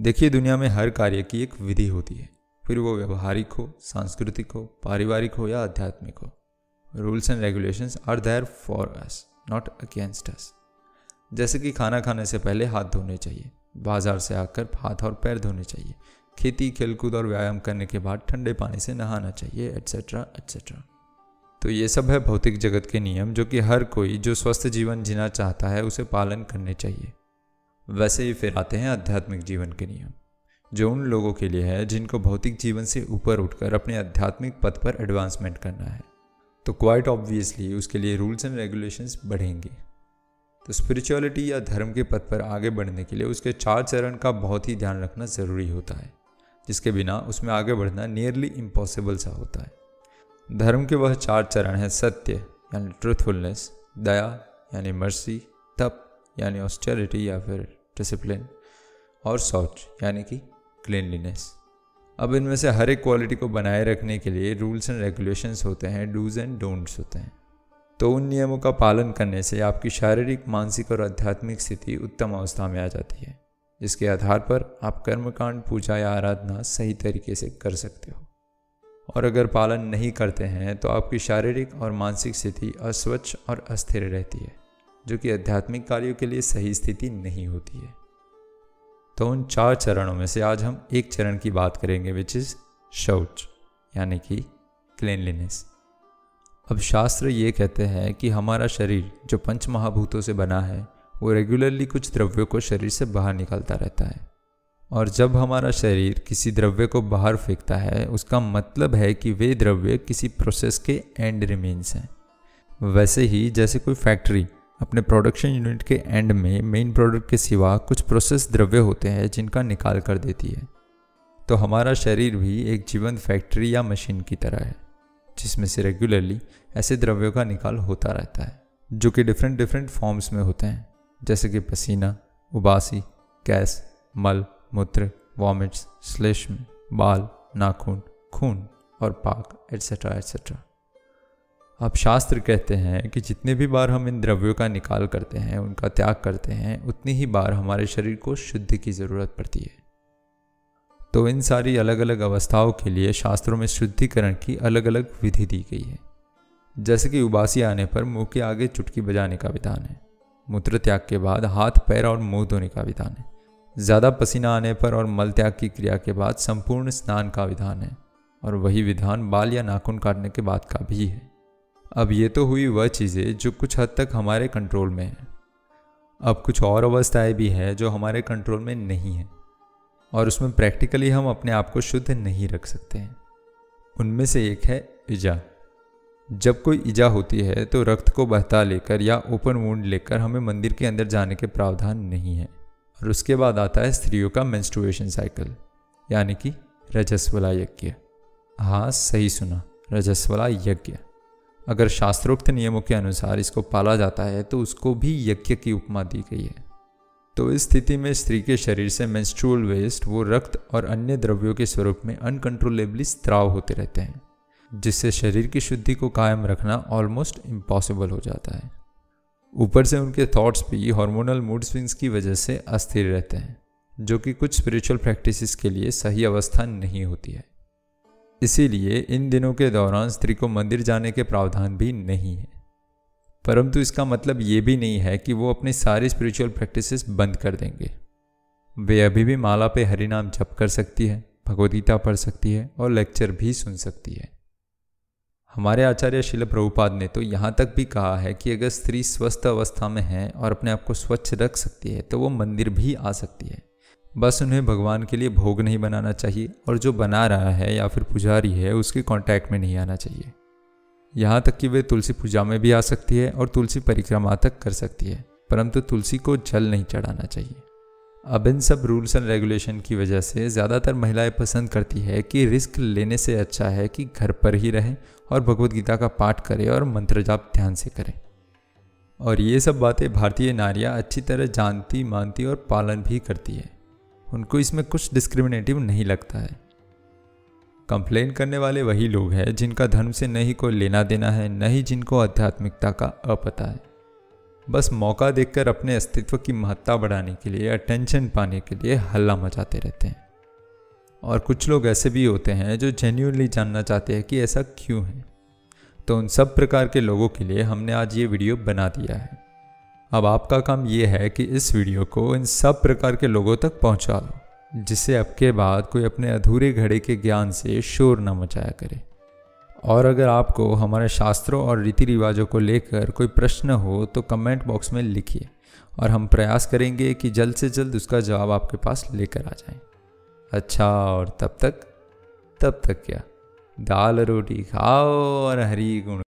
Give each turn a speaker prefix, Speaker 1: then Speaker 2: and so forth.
Speaker 1: देखिए, दुनिया में हर कार्य की एक विधि होती है। फिर वो व्यवहारिक हो, सांस्कृतिक हो, पारिवारिक हो या आध्यात्मिक हो। Rules and regulations are there for us, not against us. जैसे कि खाना खाने से पहले हाथ धोने चाहिए, बाज़ार से आकर हाथ और पैर धोने चाहिए, खेती, खेलकूद और व्यायाम करने के बाद ठंडे पानी से नहाना चाहिए एट्सेट्रा एट्सेट्रा तो ये सब है भौतिक जगत के नियम, जो कि हर कोई जो स्वस्थ जीवन जीना चाहता है, उसे पालन करने चाहिए। वैसे ही फिर आते हैं आध्यात्मिक जीवन के नियम, जो उन लोगों के लिए है जिनको भौतिक जीवन से ऊपर उठकर अपने आध्यात्मिक पथ पर एडवांसमेंट करना है। तो क्वाइट ऑब्वियसली उसके लिए रूल्स एंड रेगुलेशंस बढ़ेंगे। तो स्पिरिचुअलिटी या धर्म के पथ पर आगे बढ़ने के लिए उसके चार चरण का बहुत ही ध्यान रखना ज़रूरी होता है, जिसके बिना उसमें आगे बढ़ना नियरली इम्पॉसिबल सा होता है। धर्म के वह चार चरण हैं सत्य, यानी ट्रूथफुलनेस दया, यानी मर्सी तप, यानी ऑस्टेरिटी या फिर डिसिप्लिन और शौच यानी कि क्लिनलीनेस अब इनमें से हर एक क्वालिटी को बनाए रखने के लिए रूल्स एंड रेगुलेशंस होते हैं डूज एंड डोंट्स होते हैं। तो उन नियमों का पालन करने से आपकी शारीरिक, मानसिक और आध्यात्मिक स्थिति उत्तम अवस्था में आ जाती है। जिसके आधार पर आप कर्मकांड, पूजा या आराधना सही तरीके से कर सकते हो। और अगर पालन नहीं करते हैं तो आपकी शारीरिक और मानसिक स्थिति अस्वच्छ और अस्थिर रहती है। जो कि आध्यात्मिक कार्यों के लिए सही स्थिति नहीं होती है। तो उन चार चरणों में से आज हम एक चरण की बात करेंगे विच इज़ शौच, यानी कि क्लीनलीनेस अब शास्त्र ये कहते हैं कि हमारा शरीर जो पंच महाभूतों से बना है, वो रेगुलरली कुछ द्रव्यों को शरीर से बाहर निकालता रहता है। और जब हमारा शरीर किसी द्रव्य को बाहर फेंकता है, उसका मतलब है कि वे द्रव्य किसी प्रोसेस के एंड रिमेन्स हैं। वैसे ही जैसे कोई फैक्ट्री अपने प्रोडक्शन यूनिट के एंड में मेन प्रोडक्ट के सिवा कुछ प्रोसेस द्रव्य होते हैं जिनका निकाल कर देती है। तो हमारा शरीर भी एक जीवंत फैक्ट्री या मशीन की तरह है, जिसमें से रेगुलरली ऐसे द्रव्यों का निकाल होता रहता है, जो कि डिफरेंट डिफरेंट फॉर्म्स में होते हैं, जैसे कि पसीना, उबासी, गैस, मल, मूत्र वॉमिट्स श्लेष्म, बाल, नाखून, खून और पाक एट्सेट्रा एट्सेट्रा अब शास्त्र कहते हैं कि जितने भी बार हम इन द्रव्यों का निकाल करते हैं, उनका त्याग करते हैं, उतनी ही बार हमारे शरीर को शुद्धि की ज़रूरत पड़ती है। तो इन सारी अलग अलग अवस्थाओं के लिए शास्त्रों में शुद्धिकरण की अलग अलग विधि दी गई है। जैसे कि उबासी आने पर मुँह के आगे चुटकी बजाने का विधान है। मूत्र त्याग के बाद हाथ, पैर और मुँह धोने का विधान है। ज़्यादा पसीना आने पर और मल त्याग की क्रिया के बाद संपूर्ण स्नान का विधान है। और वही विधान बाल या नाखून काटने के बाद का भी है। अब ये तो हुई वह चीज़ें जो कुछ हद तक हमारे कंट्रोल में हैं। अब कुछ और अवस्थाएँ भी हैं जो हमारे कंट्रोल में नहीं हैं और उसमें प्रैक्टिकली हम अपने आप को शुद्ध नहीं रख सकते हैं। उनमें से एक है इजा जब कोई इजा होती है तो रक्त को बहता लेकर या ओपन वूंड लेकर हमें मंदिर के अंदर जाने के प्रावधान नहीं है और उसके बाद आता है स्त्रियों का मेंस्ट्रुएशन साइकिल यानी कि रजस्वला यज्ञ। हाँ सही सुना, रजस्वला यज्ञ। अगर शास्त्रोक्त नियमों के अनुसार इसको पाला जाता है तो उसको भी यज्ञ की उपमा दी गई है। तो इस स्थिति में स्त्री के शरीर से मेंस्ट्रुअल वेस्ट वो रक्त और अन्य द्रव्यों के स्वरूप में अनकंट्रोलेबली स्त्राव होते रहते हैं, जिससे शरीर की शुद्धि को कायम रखना ऑलमोस्ट इम्पॉसिबल हो जाता है। ऊपर से उनके थॉट्स भी हार्मोनल मूड स्विंग्स की वजह से अस्थिर रहते हैं, जो कि कुछ स्पिरिचुअल प्रैक्टिसेस के लिए सही अवस्था नहीं होती है। इसीलिए इन दिनों के दौरान स्त्री को मंदिर जाने के प्रावधान भी नहीं है। परंतु इसका मतलब ये भी नहीं है कि वो अपनी सारी स्पिरिचुअल प्रैक्टिसेस बंद कर देंगे। वे अभी भी माला पे हरिनाम जप कर सकती है, भगवदगीता पढ़ सकती है और लेक्चर भी सुन सकती है। हमारे आचार्य शिल प्रभुपाद ने तो यहाँ तक भी कहा है कि अगर स्त्री स्वस्थ अवस्था में है और अपने आप को स्वच्छ रख सकती है तो वो मंदिर भी आ सकती है। बस उन्हें भगवान के लिए भोग नहीं बनाना चाहिए और जो बना रहा है या फिर पुजारी है, उसके कांटेक्ट में नहीं आना चाहिए। यहाँ तक कि वे तुलसी पूजा में भी आ सकती है और तुलसी परिक्रमा तक कर सकती है, परंतु तुलसी को जल नहीं चढ़ाना चाहिए। अब इन सब रूल्स एंड रेगुलेशन की वजह से ज़्यादातर महिलाएँ पसंद करती है कि रिस्क लेने से अच्छा है कि घर पर ही रहें और भगवत गीता का पाठ करें और मंत्र जाप ध्यान से करें। और ये सब बातें भारतीय नारियाँ अच्छी तरह जानती, मानती और पालन भी करती है। उनको इसमें कुछ डिस्क्रिमिनेटिव नहीं लगता है। कंप्लेन करने वाले वही लोग हैं जिनका धर्म से नहीं कोई लेना देना है, न ही जिनको आध्यात्मिकता का अपता है। बस मौका देखकर अपने अस्तित्व की महत्ता बढ़ाने के लिए अटेंशन पाने के लिए हल्ला मचाते रहते हैं। और कुछ लोग ऐसे भी होते हैं जो जेन्यूनली जानना चाहते हैं कि ऐसा क्यों है। तो उन सब प्रकार के लोगों के लिए हमने आज ये वीडियो बना दिया है। अब आपका काम ये है कि इस वीडियो को इन सब प्रकार के लोगों तक पहुँचा दो जिससे आपके बाद कोई अपने अधूरे घड़े के ज्ञान से शोर न मचाया करे। और अगर आपको हमारे शास्त्रों और रीति रिवाजों को लेकर कोई प्रश्न हो तो कमेंट बॉक्स में लिखिए और हम प्रयास करेंगे कि जल्द से जल्द उसका जवाब आपके पास लेकर आ जाए। अच्छा और तब तक तब तक क्या? दाल रोटी खाओ और हरी गुण।